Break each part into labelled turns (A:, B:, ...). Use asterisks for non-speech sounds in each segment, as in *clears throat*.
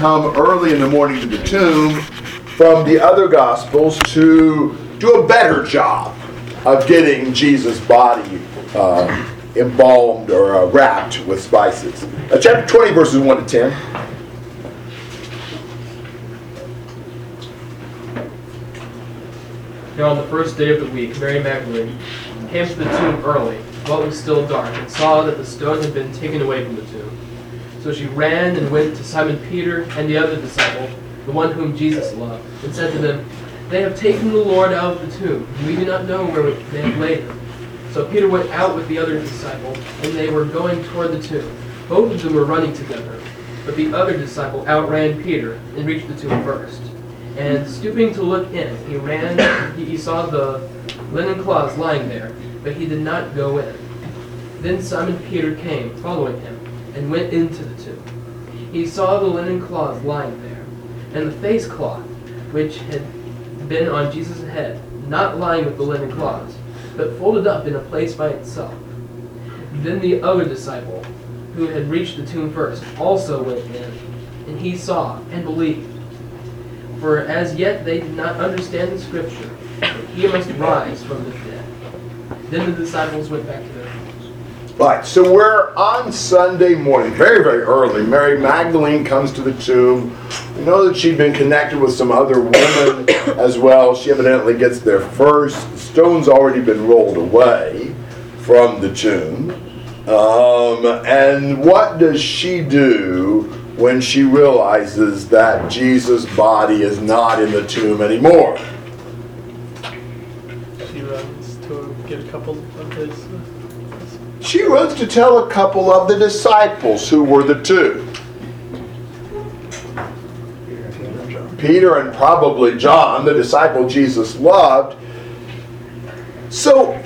A: come early in the morning to the tomb from the other Gospels to do a better job of getting Jesus' body uh, embalmed or uh, wrapped with spices. Uh, chapter 20, verses 1 to 10.
B: Now on the first day of the week, Mary Magdalene came to the tomb early, while it was still dark, and saw that the stone had been taken away from the tomb. So she ran and went to Simon Peter and the other disciple, the one whom Jesus loved, and said to them, They have taken the Lord out of the tomb, we do not know where they have laid him. So Peter went out with the other disciple, and they were going toward the tomb. Both of them were running together, but the other disciple outran Peter and reached the tomb first. And stooping to look in, he ran, he saw the linen cloths lying there, but he did not go in. Then Simon Peter came, following him, and went into the tomb. He saw the linen cloths lying there, and the face cloth, which had been on Jesus' head, not lying with the linen cloths, but folded up in a place by itself. Then the other disciple, who had reached the tomb first, also went in, and he saw and believed. For as yet they did not understand the scripture, that he must rise from the dead. Then the disciples went back to their.
A: Right, so we're on Sunday morning, very, very early. Mary Magdalene comes to the tomb. We know that she'd been connected with some other women *coughs* as well. She evidently gets there first. The stone's already been rolled away from the tomb. Um, and what does she do when she realizes that Jesus' body is not in the tomb anymore?
C: She runs to get a couple.
A: She runs to tell a couple of the disciples who were the two. Peter and probably John, the disciple Jesus loved. So,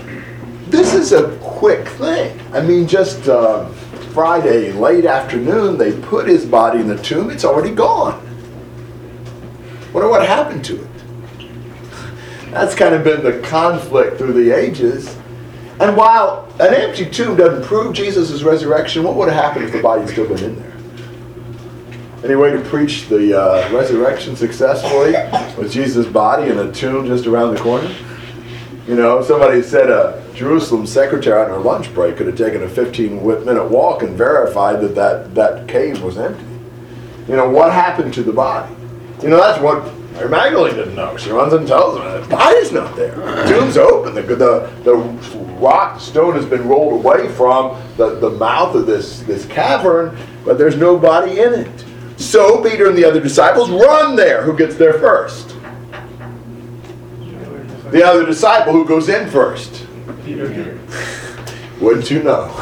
A: this is a quick thing. I mean, just uh, Friday, late afternoon, they put his body in the tomb. It's already gone. Wonder what happened to it. That's kind of been the conflict through the ages. And while an empty tomb doesn't prove Jesus' resurrection, what would have happened if the body had still been in there? Any way to preach the uh, resurrection successfully with Jesus' body in a tomb just around the corner? You know, somebody said a Jerusalem secretary on her lunch break could have taken a 15 minute walk and verified that, that that cave was empty. You know, what happened to the body? You know, that's what Mary Magdalene didn't know. She runs and tells them the body's not there. The tomb's open. The, the, the rock stone has been rolled away from the, the mouth of this, this cavern, but there's no body in it. So Peter and the other disciples run there. Who gets there first? The other disciple who goes in first.
C: Peter.
A: Wouldn't you know?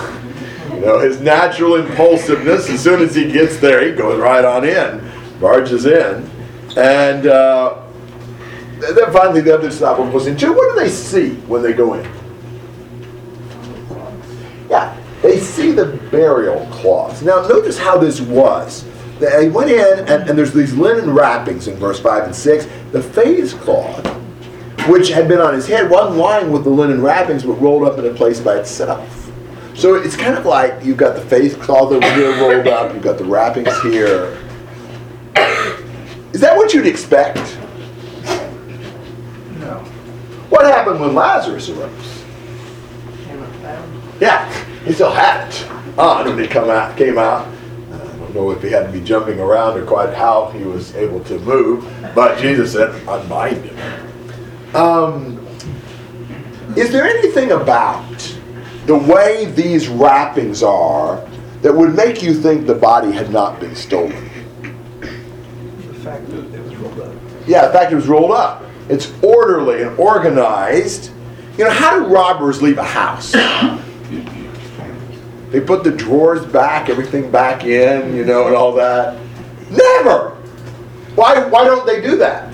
A: You know, his natural impulsiveness, as soon as he gets there, he goes right on in, barges in. And uh, then finally the other disciple goes in. What do they see when they go in? Yeah, they see the burial cloths. Now, notice how this was. They went in, and, and there's these linen wrappings in verse 5 and 6. The face cloth, which had been on his head, wasn't lying with the linen wrappings, but rolled up in a place by itself. So it's kind of like you've got the face cloth over here rolled up, you've got the wrappings here. Is that what you'd expect?
D: No.
A: What happened when Lazarus arose? Yeah, he still had it on when he come out, came out. I don't know if he had to be jumping around or quite how he was able to move, but Jesus said, unbind him. Um, is there anything about the way these wrappings are that would make you think the body had not been stolen?
D: The fact that it was rolled up.
A: Yeah, in fact, it was rolled up. It's orderly and organized. You know, how do robbers leave a house? They put the drawers back, everything back in, you know, and all that. Never. Why? Why don't they do that?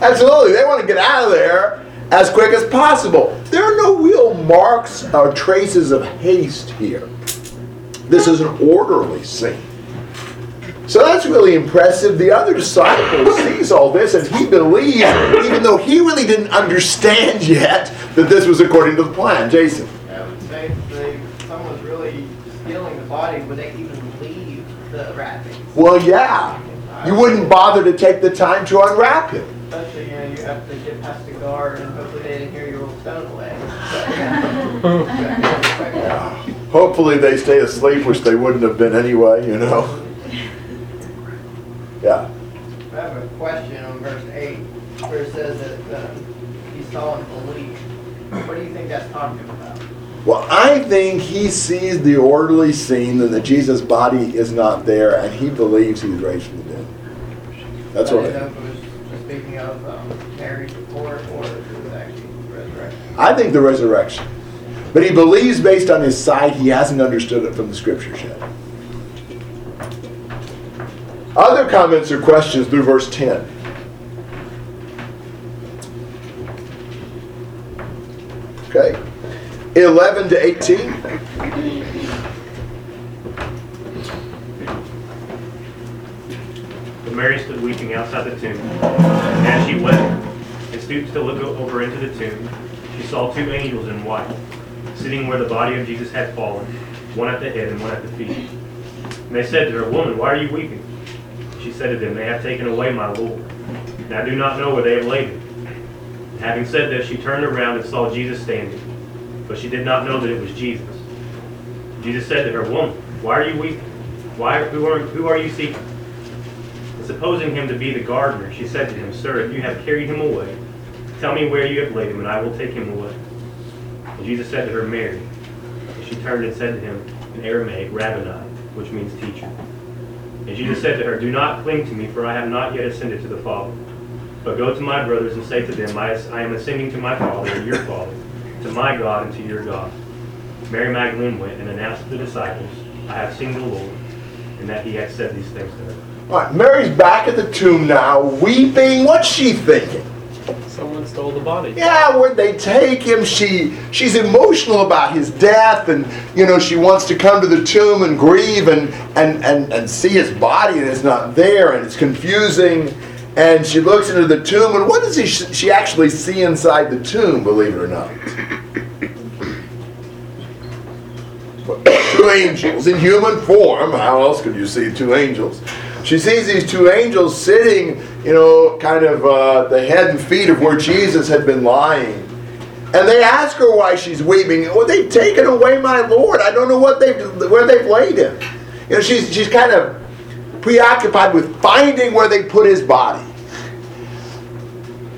A: Absolutely, they want to get out of there as quick as possible. There are no real marks or traces of haste here. This is an orderly scene. So that's really impressive. The other disciple sees all this and he believes, even though he really didn't understand yet, that this was according to the plan. Jason.
E: I would say if they, someone was really stealing the body, would they even leave the wrapping?
A: Well, yeah. You wouldn't bother to take the time to unwrap him.
E: Especially, you know, you have to get past the guard and hopefully they didn't hear you roll stone away. Yeah. *laughs*
A: Hopefully they stay asleep, which they wouldn't have been anyway, you know? Yeah.
E: I have a question on verse eight, where it says that, um, he saw and believed. What do you think that's talking about?
A: Well, I think he sees the orderly scene and that Jesus' body is not there, and he believes he's raised from the dead. That's
E: I
A: what
E: didn't know
A: I
E: if it was just speaking of, um, Mary's report or if it was actually resurrection.
A: I think the resurrection. But he believes based on his sight, he hasn't understood it from the scriptures yet. Other comments or questions through verse 10? Okay. 11 to 18.
F: But Mary stood weeping outside the tomb. As she wept and stooped to look over into the tomb, she saw two angels in white, sitting where the body of Jesus had fallen, one at the head and one at the feet. And they said to her, Woman, why are you weeping? She said to them, They have taken away my Lord, and I do not know where they have laid him. And having said this, she turned around and saw Jesus standing, but she did not know that it was Jesus. Jesus said to her, Woman, why are you weeping? Why, who are, who are you seeking? And supposing him to be the gardener, she said to him, Sir, if you have carried him away, tell me where you have laid him, and I will take him away. And Jesus said to her, Mary. And she turned and said to him in Aramaic, Rabboni, which means teacher. And Jesus said to her, Do not cling to me, for I have not yet ascended to the Father. But go to my brothers and say to them, I am ascending to my Father and your Father, to my God and to your God. Mary Magdalene went and announced to the disciples, I have seen the Lord, and that he had said these things to her.
A: All right, Mary's back at the tomb now, weeping. What's she thinking?
C: Someone stole the body.
A: Yeah, where'd they take him? She she's emotional about his death, and you know she wants to come to the tomb and grieve and and and, and see his body, and it's not there, and it's confusing. And she looks into the tomb, and what does he, she actually see inside the tomb? Believe it or not, *coughs* two angels in human form. How else could you see two angels? She sees these two angels sitting, you know, kind of uh, the head and feet of where Jesus had been lying. And they ask her why she's weeping. Well, they've taken away my Lord. I don't know what they've where they've laid him. You know, she's she's kind of preoccupied with finding where they put his body.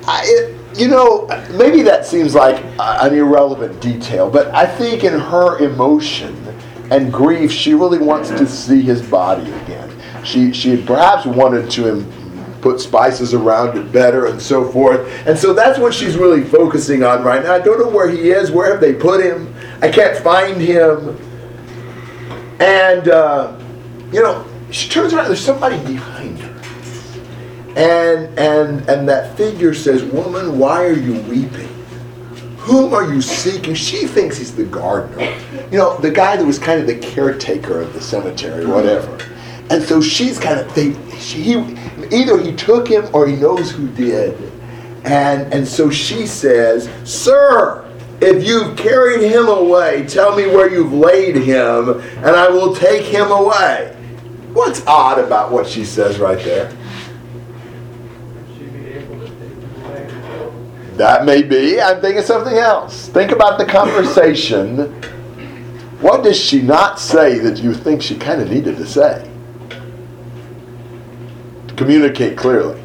A: I, it, you know, maybe that seems like an irrelevant detail, but I think in her emotion and grief, she really wants to see his body again. She she perhaps wanted to put spices around it better and so forth. And so that's what she's really focusing on right now. I don't know where he is. Where have they put him? I can't find him. And uh, you know, she turns around. There's somebody behind her. And and and that figure says, "Woman, why are you weeping? Whom are you seeking?" She thinks he's the gardener. You know, the guy that was kind of the caretaker of the cemetery, whatever. And so she's kind of they she he, either he took him or he knows who did. And and so she says, "Sir, if you've carried him away, tell me where you've laid him, and I will take him away." What's odd about what she says right there? That may be. I'm thinking something else. Think about the conversation. What does she not say that you think she kind of needed to say? Communicate clearly.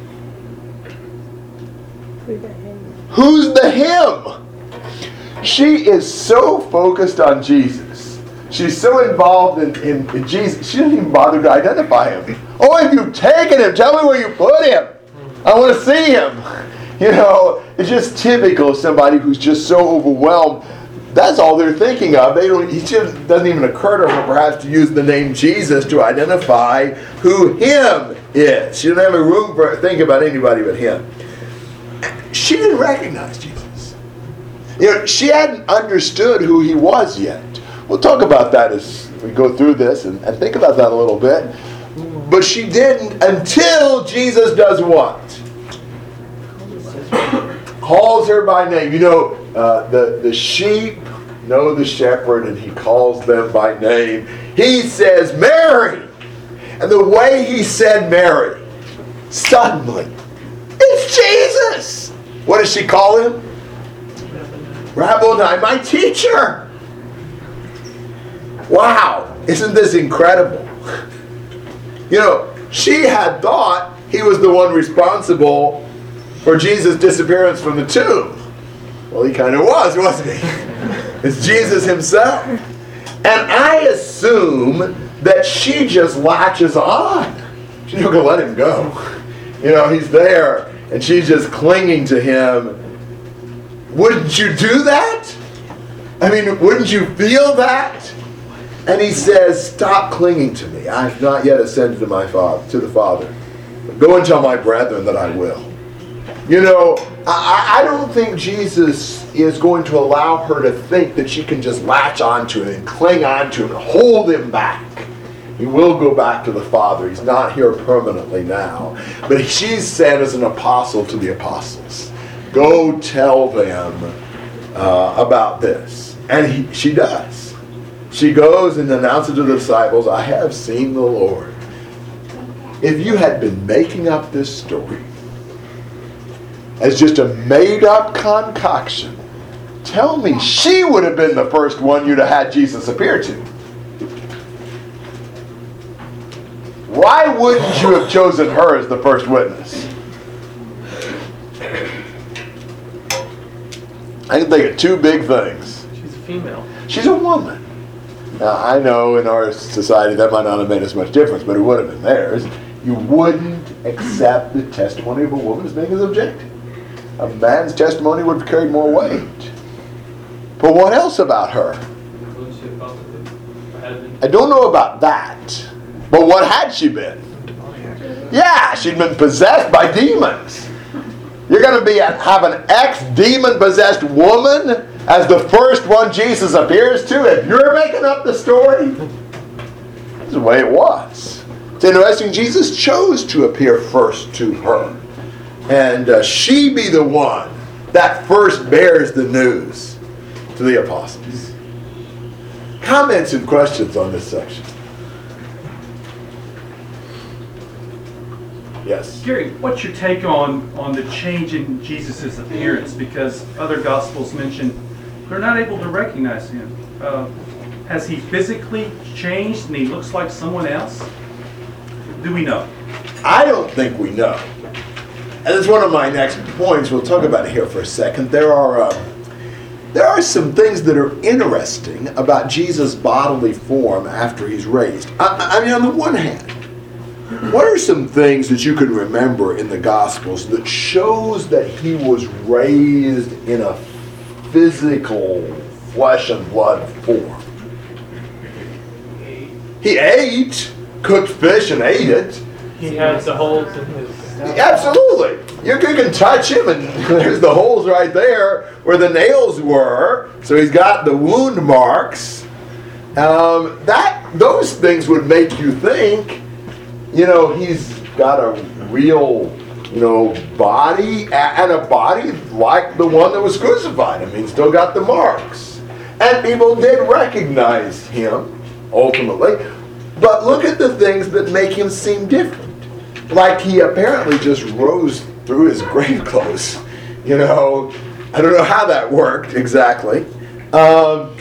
A: Who's the him? She is so focused on Jesus. She's so involved in, in, in Jesus, she doesn't even bother to identify him. Oh, if you've taken him, tell me where you put him. I want to see him. *laughs* You know, it's just typical of somebody who's just so overwhelmed. That's all they're thinking of. They don't. It just doesn't even occur to her, perhaps, to use the name Jesus to identify who Him is. She didn't have a room for think about anybody but Him. She didn't recognize Jesus. You know, she hadn't understood who He was yet. We'll talk about that as we go through this and, and think about that a little bit. But she didn't until Jesus does what? calls her by name. You know, uh, the, the sheep know the shepherd and he calls them by name. He says, Mary. And the way he said Mary, suddenly, it's Jesus! What does she call him? Rabboni, my teacher! Wow, isn't this incredible? *laughs* You know, she had thought he was the one responsible for Jesus' disappearance from the tomb. Well, he kind of was, wasn't he? *laughs* It's Jesus himself. And I assume that she just latches on. She's not going to let him go. You know, he's there and she's just clinging to him. Wouldn't you do that? I mean, wouldn't you feel that? And he says, Stop clinging to me. I have not yet ascended to my father, to the Father. Go and tell my brethren that I will. You know, I, I don't think Jesus is going to allow her to think that she can just latch onto him and cling onto him and hold him back. He will go back to the Father. He's not here permanently now. But she's sent as an apostle to the apostles. Go tell them uh, about this. And he, she does. She goes and announces to the disciples, I have seen the Lord. If you had been making up this story as just a made up concoction, tell me she would have been the first one you'd have had Jesus appear to. Why wouldn't you have chosen her as the first witness? I can think of two big things.
C: She's a female.
A: She's a woman. Now, I know in our society that might not have made as much difference, but it would have been theirs. You wouldn't accept the testimony of a woman as being as objective. A man's testimony would have carried more weight. But what else about her? I don't know about that. But what had she been? Yeah, she'd been possessed by demons. You're going to be have an ex-demon possessed woman as the first one Jesus appears to. If you're making up the story, is the way it was. It's interesting. Jesus chose to appear first to her, and uh, she be the one that first bears the news to the apostles. Comments and questions on this section. Yes.
G: Gary, what's your take on, on the change in Jesus' appearance? Because other gospels mention they're not able to recognize him. Uh, has he physically changed and he looks like someone else? Do we know?
A: I don't think we know. And it's one of my next points. We'll talk about it here for a second. There are uh, there are some things that are interesting about Jesus' bodily form after he's raised. I, I mean, on the one hand, what are some things that you can remember in the Gospels that shows that he was raised in a physical flesh and blood form? He ate, cooked fish and ate it.
C: He has the holes in his.
A: Absolutely. You, can touch him, and *laughs* there's the holes right there where the nails were. So he's got the wound marks. Um, that those things would make you think, you know, he's got a real, you know, body and a body like the one that was crucified. I mean, still got the marks, and people did recognize him ultimately. But look at the things that make him seem different like he apparently just rose through his grave clothes. You know, I don't know how that worked exactly. Um,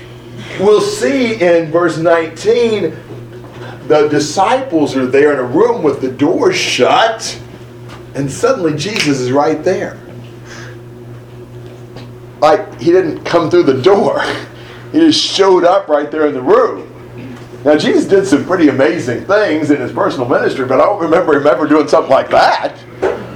A: we'll see in verse 19 the disciples are there in a room with the door shut, and suddenly Jesus is right there. Like he didn't come through the door, *laughs* he just showed up right there in the room. Now, Jesus did some pretty amazing things in his personal ministry, but I don't remember him ever doing something like that.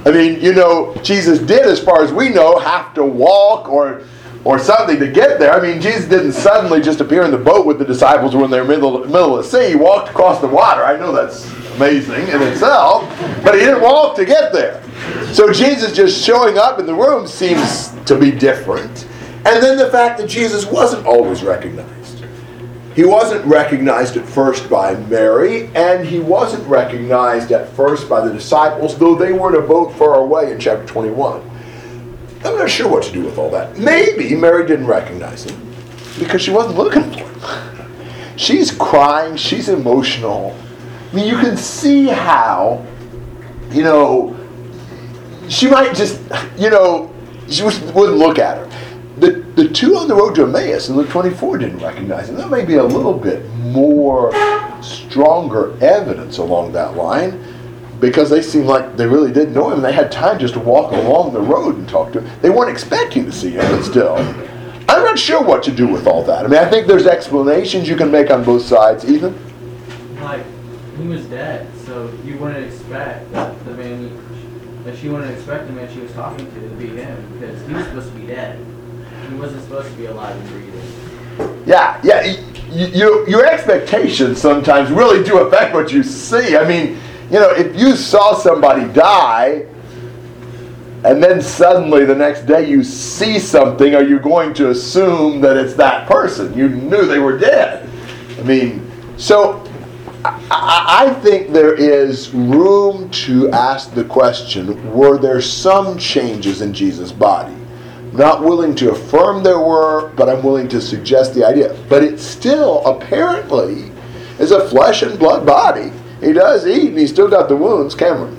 A: I mean, you know, Jesus did, as far as we know, have to walk or or something to get there. I mean, Jesus didn't suddenly just appear in the boat with the disciples when they're in the middle, middle of the sea. He walked across the water. I know that's amazing in itself, but he didn't walk to get there. So Jesus just showing up in the room seems to be different. And then the fact that Jesus wasn't always recognized. He wasn't recognized at first by Mary, and he wasn't recognized at first by the disciples, though they were in a boat far away in chapter 21. I'm not sure what to do with all that. Maybe Mary didn't recognize him because she wasn't looking for him. She's crying, she's emotional. I mean, you can see how, you know, she might just, you know, she wouldn't look at her. The, the two on the road to Emmaus in Luke 24 didn't recognize him. That may be a little bit more stronger evidence along that line because they seemed like they really didn't know him. They had time just to walk along the road and talk to him. They weren't expecting to see him, but still. I'm not sure what to do with all that. I mean, I think there's explanations you can make on both sides, Ethan.
H: Like, he was dead, so you wouldn't expect that the man, that she wouldn't expect the man she was talking to to be him, because he was supposed to be dead. Wasn't supposed to be alive and breathing.
A: Yeah, yeah. You, your expectations sometimes really do affect what you see. I mean, you know, if you saw somebody die, and then suddenly the next day you see something, are you going to assume that it's that person? You knew they were dead. I mean, so I I think there is room to ask the question were there some changes in Jesus' body? Not willing to affirm there were, but I'm willing to suggest the idea. But it still apparently is a flesh and blood body. He does eat and he's still got the wounds, Cameron.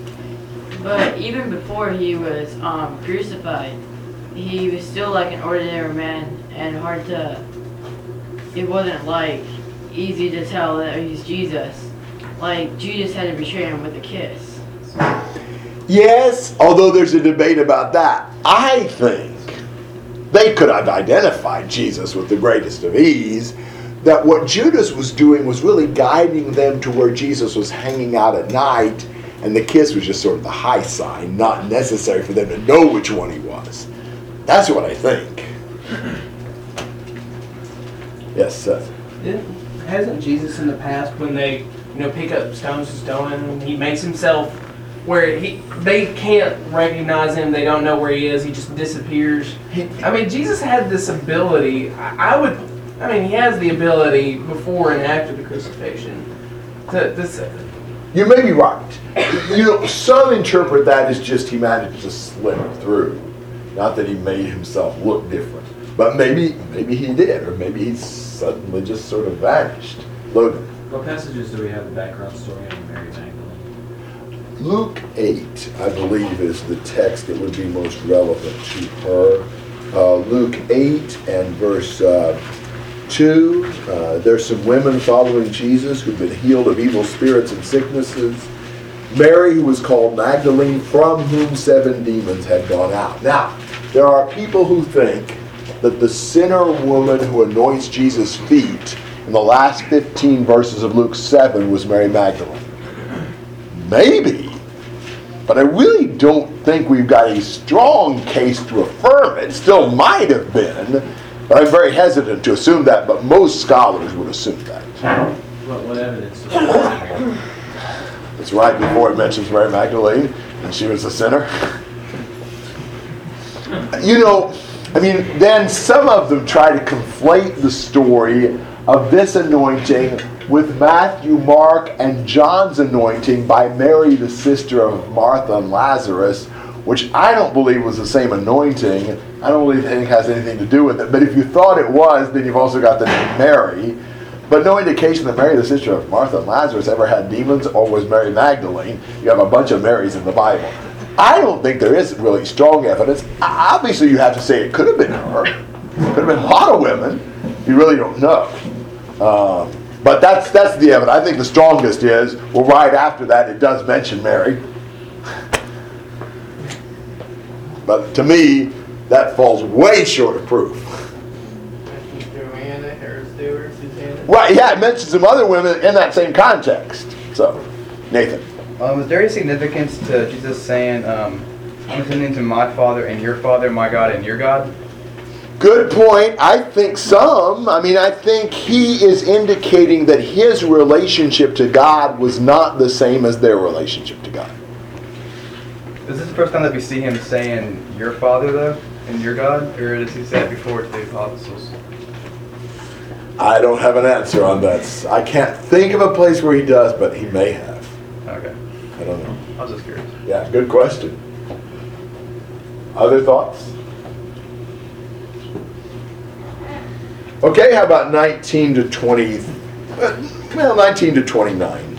I: But even before he was um, crucified, he was still like an ordinary man and hard to. It wasn't like easy to tell that he's Jesus. Like Judas had to betray him with a kiss.
A: Yes, although there's a debate about that. I think they could have identified Jesus with the greatest of ease. That what Judas was doing was really guiding them to where Jesus was hanging out at night, and the kiss was just sort of the high sign, not necessary for them to know which one he was. That's what I think. *clears throat* Yes, Seth.
J: Didn't- Hasn't Jesus in the past, when they, you know, pick up stones to stone him, he makes himself where he they can't recognize him, they don't know where he is, he just disappears. I mean, Jesus had this ability. I, I would, I mean, he has the ability before and after the crucifixion to this.
A: You may be right. You know, some interpret that as just he managed to slip through, not that he made himself look different. But maybe, maybe he did, or maybe he suddenly just sort of vanished. Logan.
H: What passages do we have the background story on Mary Magdalene?
A: Luke 8, I believe, is the text that would be most relevant to her. Uh, Luke 8 and verse uh, 2, uh, there's some women following Jesus who've been healed of evil spirits and sicknesses. Mary, who was called Magdalene, from whom seven demons had gone out. Now, there are people who think that the sinner woman who anoints Jesus' feet in the last 15 verses of Luke 7 was Mary Magdalene. Maybe, but I really don't think we've got a strong case to affirm it. Still might have been, but I'm very hesitant to assume that, but most scholars would assume that.
H: What, what evidence? do we have? *coughs*
A: It's right before it mentions Mary Magdalene, and she was a sinner. You know, I mean, then some of them try to conflate the story of this anointing with Matthew, Mark, and John's anointing by Mary, the sister of Martha and Lazarus, which I don't believe was the same anointing. I don't believe it has anything to do with it. But if you thought it was, then you've also got the name Mary. But no indication that Mary, the sister of Martha and Lazarus, ever had demons or was Mary Magdalene. You have a bunch of Marys in the Bible. I don't think there is really strong evidence. Obviously, you have to say it could have been her. Could have been a lot of women. You really don't know. Um, but that's that's the evidence. I think the strongest is well, right after that, it does mention Mary. But to me, that falls way short of proof.
E: Joanna, Herod's steward.
A: Right? Yeah, it mentions some other women in that same context. So, Nathan.
K: Um, is there any significance to Jesus saying, um, I'm ascending to my Father and your Father, my God and your God?
A: Good point. I think some. I mean, I think he is indicating that his relationship to God was not the same as their relationship to God.
K: Is this the first time that we see him saying your Father, though, and your God? Or does he say it before to the apostles?
A: I don't have an answer on that. I can't think of a place where he does, but he may have.
K: Okay.
A: I don't know.
K: I was just curious.
A: Yeah, good question. Other thoughts? Okay, how about 19 to 20? uh, Well, 19 to 29.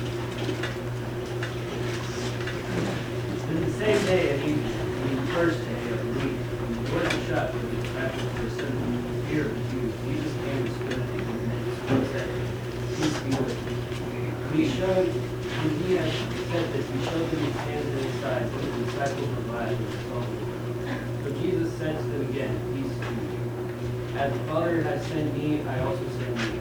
H: same day, I mean, the first day of the week, the door was shut, but the disciples were sitting here with you. Jesus came and stood in the midst and said, Peace be with you. He showed, when he had said this, he showed them his hands and his side, but the disciples were glad when they saw him. So Jesus said to them again, Peace be with you. As the Father has sent me, I also send you.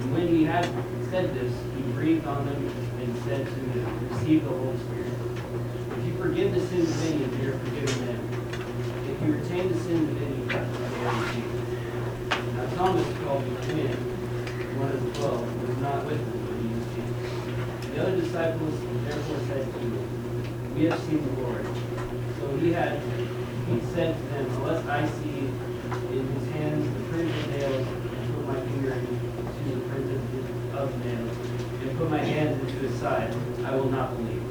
H: And when he had said this, he breathed on them and said to them, Receive the Holy Spirit. If you forgive the sins of any, they are forgiven them. If you retain the sins of any, they are retained. Now Thomas, called the twin, one of the twelve, was not with them when Jesus came. The other disciples therefore said to him, We have seen the Lord. So he had, he said to them, Unless I see in his hands the print of nails, and put my finger into the print of, of nails, and put my hand into his side, I will not believe.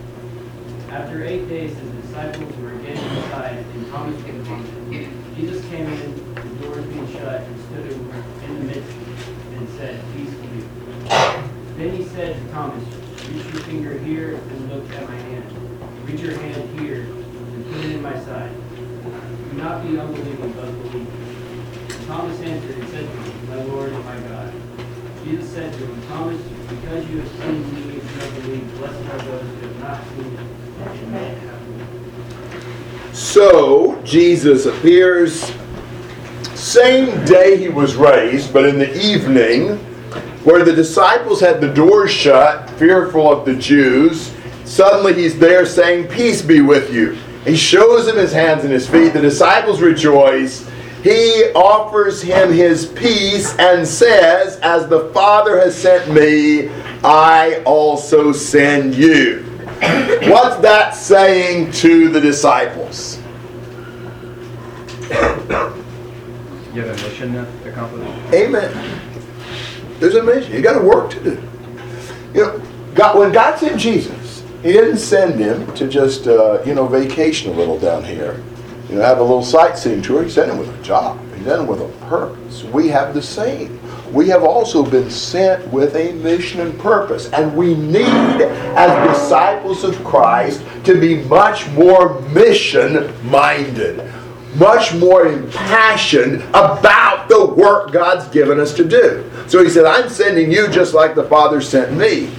H: After eight days, his disciples were again inside, and Thomas was among them. Jesus came in, the doors being shut, and stood in in the midst, and said, Peace to you. Then he said to Thomas, Reach your finger here and look at my hand. Reach your hand here and put it in my side. Do not be unbelieving, but believe. Thomas answered and said to him, My Lord and my God. Jesus said to him, Thomas, because you have seen me, you have believed. Blessed are those who have not seen and have.
A: So Jesus appears same day he was raised, but in the evening, where the disciples had the doors shut, fearful of the Jews. Suddenly he's there saying, Peace be with you. He shows him his hands and his feet. The disciples rejoice. He offers him his peace and says, As the Father has sent me, I also send you. What's that saying to the disciples?
K: You have a mission to accomplish?
A: Amen. There's a mission. You got a work to do. You know, God, when God sent Jesus, He didn't send him to just uh, you know vacation a little down here, you know, have a little sightseeing tour. He sent him with a job. He sent him with a purpose. We have the same. We have also been sent with a mission and purpose, and we need, as disciples of Christ, to be much more mission-minded much more impassioned about the work God's given us to do. So he said, I'm sending you just like the Father sent me.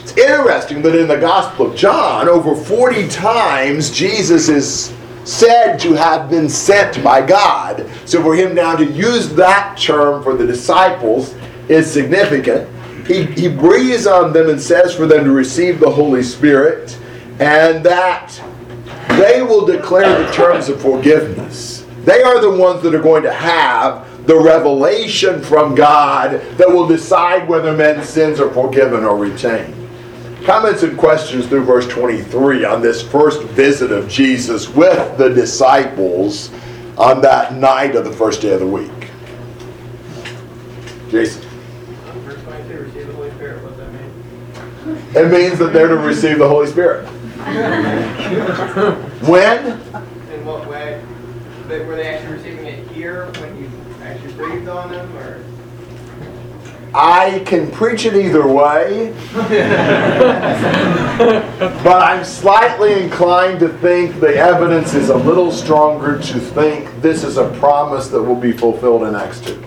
A: It's interesting that in the Gospel of John, over 40 times Jesus is said to have been sent by God. So for him now to use that term for the disciples is significant. He, he breathes on them and says for them to receive the Holy Spirit and that they will declare the terms of forgiveness. They are the ones that are going to have the revelation from God that will decide whether men's sins are forgiven or retained. Comments and questions through verse 23 on this first visit of Jesus with the disciples on that night of the first day of the week. Jason.
E: Verse 22, receive the Holy Spirit, what's that mean?
A: It means that they're to receive the Holy Spirit. *laughs* When?
E: In what way? They- Were they actually receiving it here when you actually breathed on them, or?
A: I can preach it either way, but I'm slightly inclined to think the evidence is a little stronger to think this is a promise that will be fulfilled in Acts 2.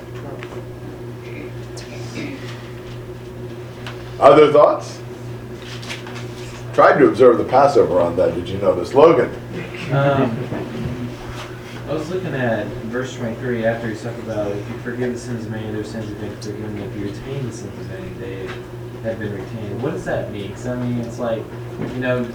A: Other thoughts? Tried to observe the Passover on that. Did you notice? Logan.
L: Um, I was looking at verse 23 after he talked about if you forgive the sins of many, their sins have been forgiven. If you retain the sins of many, they have been retained. What does that mean? Because I mean, it's like, you know,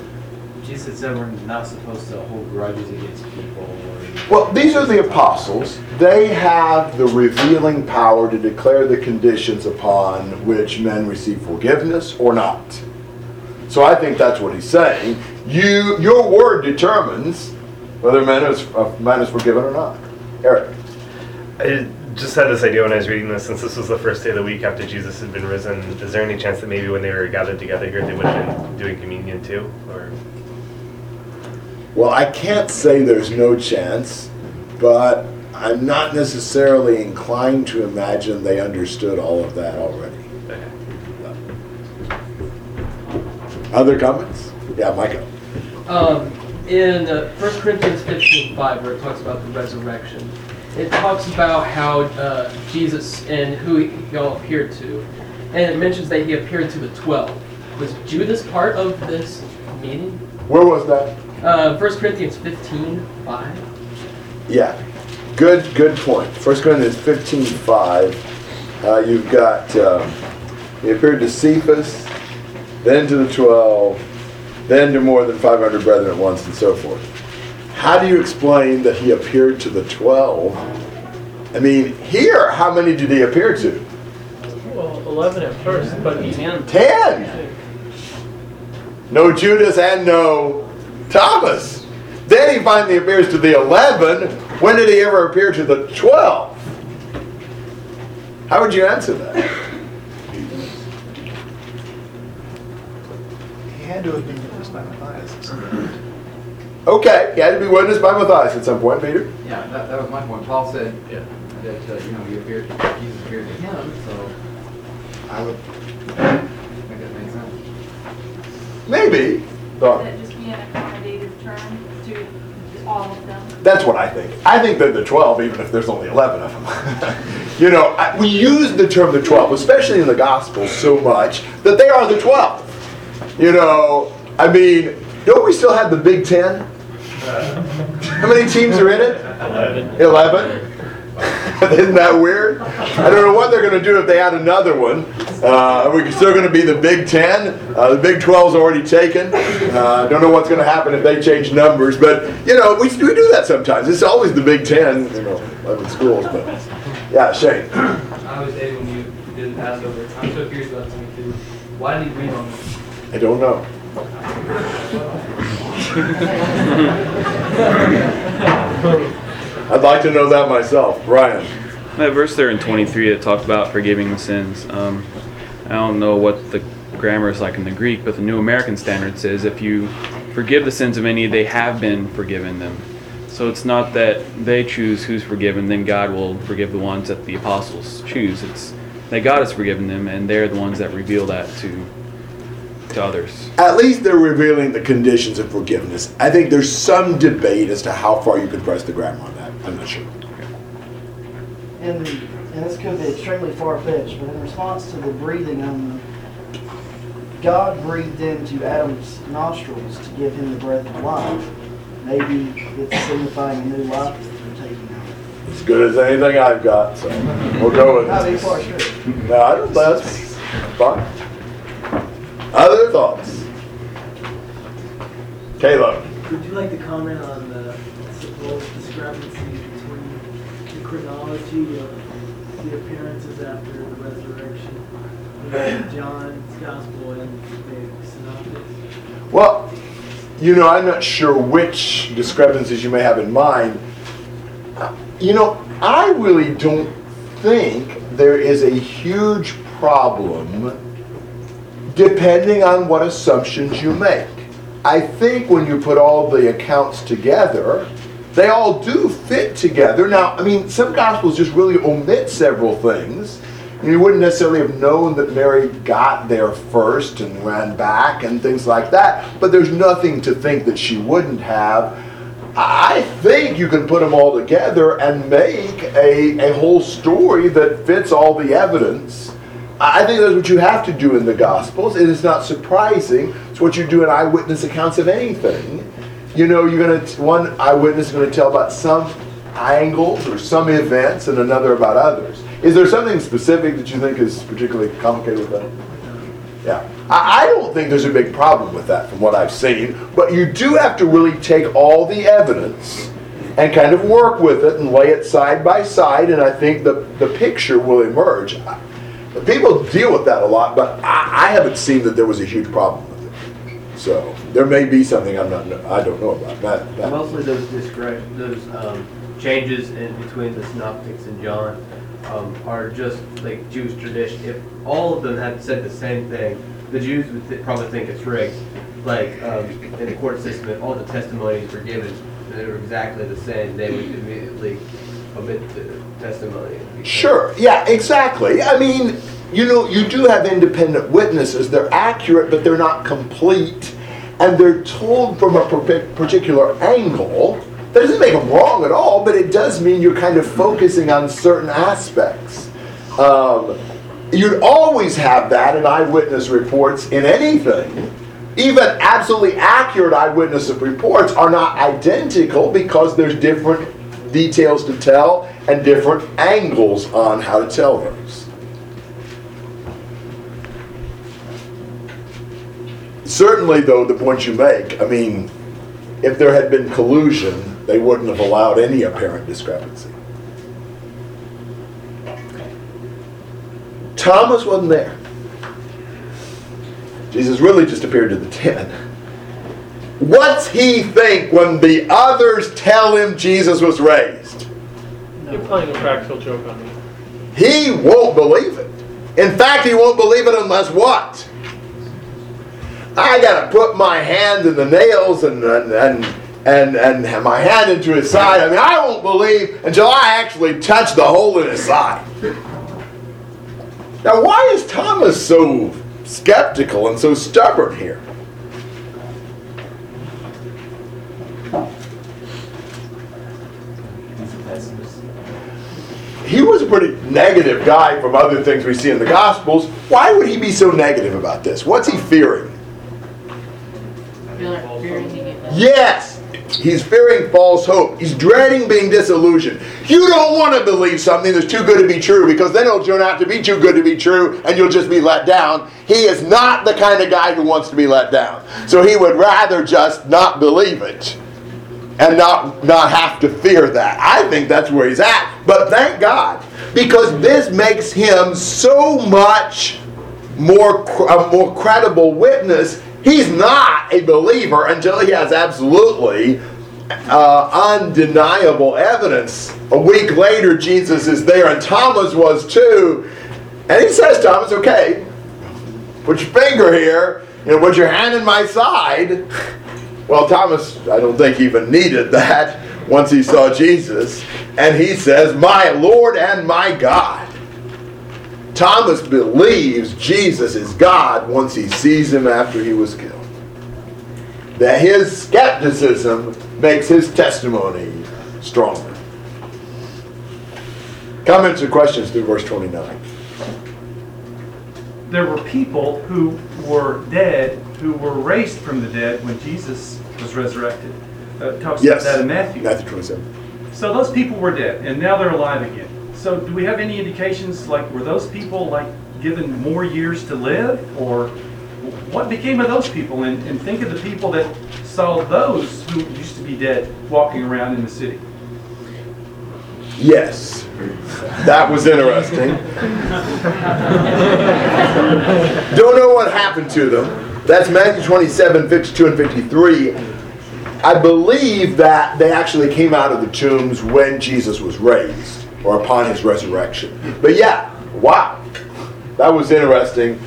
L: Jesus said we're not supposed to hold grudges against people. Or,
A: Well, these are the apostles. They have the revealing power to declare the conditions upon which men receive forgiveness or not. So I think that's what he's saying. You, your word determines whether man is, uh, man is forgiven or not. Eric.
M: I just had this idea when I was reading this, since this was the first day of the week after Jesus had been risen. Is there any chance that maybe when they were gathered together here, they would have been doing communion too? Or
A: Well, I can't say there's no chance, but I'm not necessarily inclined to imagine they understood all of that already.
M: okay.
A: Other comments? Yeah, Michael.
B: Um, in uh, 1 Corinthians 15 5, where it talks about the resurrection, it talks about how uh, Jesus and who he all appeared to. And it mentions that he appeared to the 12. Was Judas part of this meeting?
A: Where was that?
B: Uh, 1 Corinthians 15 5.
A: Yeah, good, good point. First Corinthians 15, 5. Uh, you've got, um, he appeared to Cephas, then to the 12, then to more than 500 brethren at once, and so forth. How do you explain that he appeared to the 12? I mean, here, how many did he appear to?
C: Well, 11 at first, but he's in.
A: 10. No Judas and no Thomas. Then he finally appears to the 11. When did he ever appear to the 12? How would you answer that?
D: He had to have been witnessed by Matthias at some point.
A: Okay, he had to be witnessed by Matthias at some point, Peter.
N: Yeah, that, that was my point. Paul said that, uh, you know, he appeared, Jesus appeared to him, so I would think that makes sense.
A: Maybe. Don.
O: That just be an accommodative term to all of them.
A: That's what I think. I think they're the 12, even if there's only 11 of them. *laughs* you know, I, we use the term the 12, especially in the Gospels, so much that they are the 12. You know, I mean, don't we still have the Big Ten? How many teams are in it? 11. 11? *laughs* Isn't that weird? I don't know what they're going to do if they add another one. Uh, are we still going to be the Big Ten? Uh, the Big 12's already taken. Uh, don't know what's going to happen if they change numbers, but you know we, we do that sometimes. It's always the Big Ten, you know, 11 schools. But yeah, Shane.
B: I was Dave when you did the Passover. I'm so curious about something too. Why did he read on this?
A: I don't know. *laughs* I'd like to know that myself, Brian.
P: That verse there in 23 that talked about forgiving the sins. Um, I don't know what the grammar is like in the Greek, but the New American Standard says if you forgive the sins of any, they have been forgiven them. So it's not that they choose who's forgiven, then God will forgive the ones that the apostles choose. It's that God has forgiven them, and they're the ones that reveal that to to others.
A: At least they're revealing the conditions of forgiveness. I think there's some debate as to how far you can press the grammar on that. I'm not sure.
Q: And, and this could be extremely far-fetched, but in response to the breathing on God breathed into Adam's nostrils to give him the breath of life. Maybe it's signifying a new life that they're taking on.
A: As good as anything I've got, so we'll go with
Q: Not
A: it.
Q: be.
A: No, I don't. That's fine. Other thoughts? Caleb.
R: Would you like to comment on the supposed discrepancy between the chronology of the appearances after the resurrection in John's Gospel and the Synoptics?
A: Well, you know, I'm not sure which discrepancies you may have in mind. You know, I really don't think there is a huge problem depending on what assumptions you make. I think when you put all the accounts together, they all do fit together. Now, I mean, some gospels just really omit several things. And you wouldn't necessarily have known that Mary got there first and ran back and things like that, but there's nothing to think that she wouldn't have. I think you can put them all together and make a, a whole story that fits all the evidence. I think that's what you have to do in the Gospels. It is not surprising. It's what you do in eyewitness accounts of anything. You know, you're gonna one eyewitness is to tell about some angles or some events, and another about others. Is there something specific that you think is particularly complicated with that? Yeah, I, I don't think there's a big problem with that from what I've seen. But you do have to really take all the evidence and kind of work with it and lay it side by side, and I think the the picture will emerge. People deal with that a lot, but I, I haven't seen that there was a huge problem with it. So there may be something I'm not, I don't know about. That, that.
S: Mostly those discre- those um, changes in between the Synoptics and John um, are just like Jewish tradition. If all of them had said the same thing, the Jews would th- probably think it's rigged. Like um, in the court system, if all the testimonies were given they were exactly the same, they would immediately omit the testimony.
A: Sure. Yeah. Exactly. I mean, you know, you do have independent witnesses. They're accurate, but they're not complete. And they're told from a par- particular angle, that doesn't make them wrong at all, but it does mean you're kind of focusing on certain aspects. Um, you'd always have that in eyewitness reports in anything. Even absolutely accurate eyewitness reports are not identical because there's different details to tell and different angles on how to tell those. Certainly, though, the point you make, I mean, if there had been collusion, they wouldn't have allowed any apparent discrepancy. Thomas wasn't there. Jesus really just appeared to the ten. What's he think when the others tell him Jesus was raised?
C: You're playing a practical joke on me.
A: He won't believe it. In fact, he won't believe it unless what? I gotta put my hand in the nails and and and and, and my hand into his side. I mean, I won't believe until I actually touch the hole in his side. Now, why is Thomas so skeptical and so stubborn here?
L: He's a pessimist.
A: He was a pretty negative guy from other things we see in the Gospels. Why would he be so negative about this? What's he fearing?
I: Fearing he get
A: Yes! He's fearing false hope. He's dreading being disillusioned. You don't want to believe something that's too good to be true because then it'll turn out to be too good to be true and you'll just be let down. He is not the kind of guy who wants to be let down. So he would rather just not believe it and not not have to fear that. I think that's where he's at. But thank God because this makes him so much more a more credible witness. He's not a believer until he has absolutely uh, undeniable evidence. A week later, Jesus is there, and Thomas was too. And he says, Thomas, okay, put your finger here, and put your hand in my side. Well, Thomas, I don't think even needed that once he saw Jesus. And he says, My Lord and my God. Thomas believes Jesus is God once he sees him after he was killed. That his skepticism makes his testimony stronger. Comments or questions through verse 29?
G: There were people who were dead, who were raised from the dead when Jesus was resurrected. Uh, talks
A: Yes.
G: about that in Matthew.
A: Matthew 27.
G: So those people were dead, and now they're alive again. So do we have any indications, like, were those people, like, given more years to live? Or what became of those people? And, and think of the people that saw those who used to be dead walking around in the city.
A: Yes. That was interesting. *laughs* Don't know what happened to them. That's Matthew 27, 52 and 53. I believe that they actually came out of the tombs when Jesus was raised or upon his resurrection. But yeah, wow. That was interesting.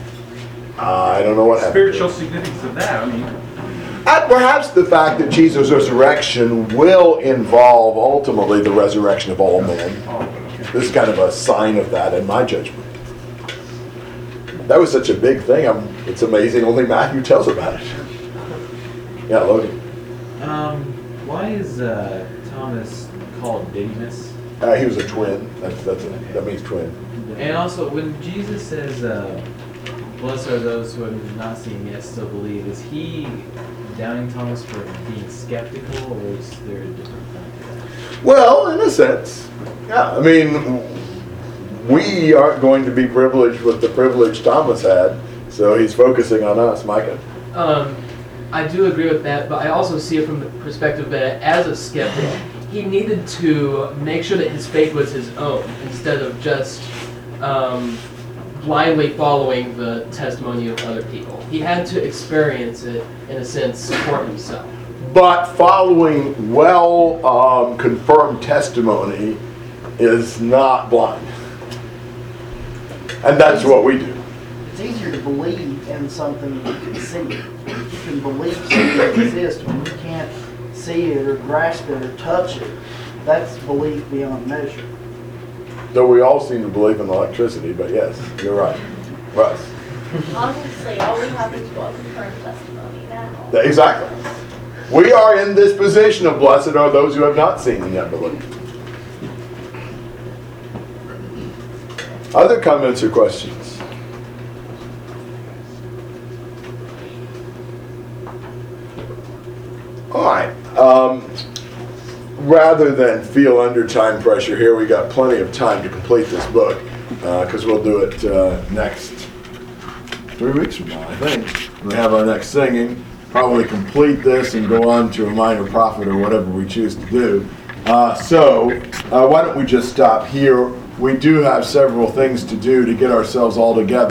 A: Uh, I don't know what happened.
G: Spiritual significance of that, I mean,
A: And perhaps the fact that Jesus' resurrection will involve ultimately the resurrection of all men. Oh, this is kind of a sign of that in my judgment. That was such a big thing. I'm, it's amazing only Matthew tells about it. Yeah, Logan.
L: Um, why is uh, Thomas called Didymus?
A: Uh, he was a twin. That's, that's a, that means twin.
L: And also, when Jesus says, uh, "Blessed are those who have not seen yet still believe," is he downing Thomas for being skeptical, or is there a different point to that?
A: Well, in a sense. Yeah, I mean, we aren't going to be privileged with the privilege Thomas had, so he's focusing on us, Micah.
B: Um, I do agree with that, but I also see it from the perspective that as a skeptic, he needed to make sure that his faith was his own instead of just um, blindly following the testimony of other people. He had to experience it, in a sense, for himself.
A: But following well um, confirmed testimony is not blind. And that's what we do.
Q: It's easier to believe in something you can see. You can believe something that exists when you can't see it or grasp it or touch it. That's belief beyond measure.
A: Though we all seem to believe in electricity, but yes, you're right. Russ.
T: Obviously, all we have is what confirmed testimony. And
O: that.
A: Exactly. We are in this position of blessed are those who have not seen and yet believe. Other comments or questions? All right. Um, rather than feel under time pressure here, we got plenty of time to complete this book because we'll do it uh, next three weeks from now, I think. We have our next singing. Probably complete this and go on to a minor prophet or whatever we choose to do. Uh, so, uh, why don't we just stop here? We do have several things to do to get ourselves all together.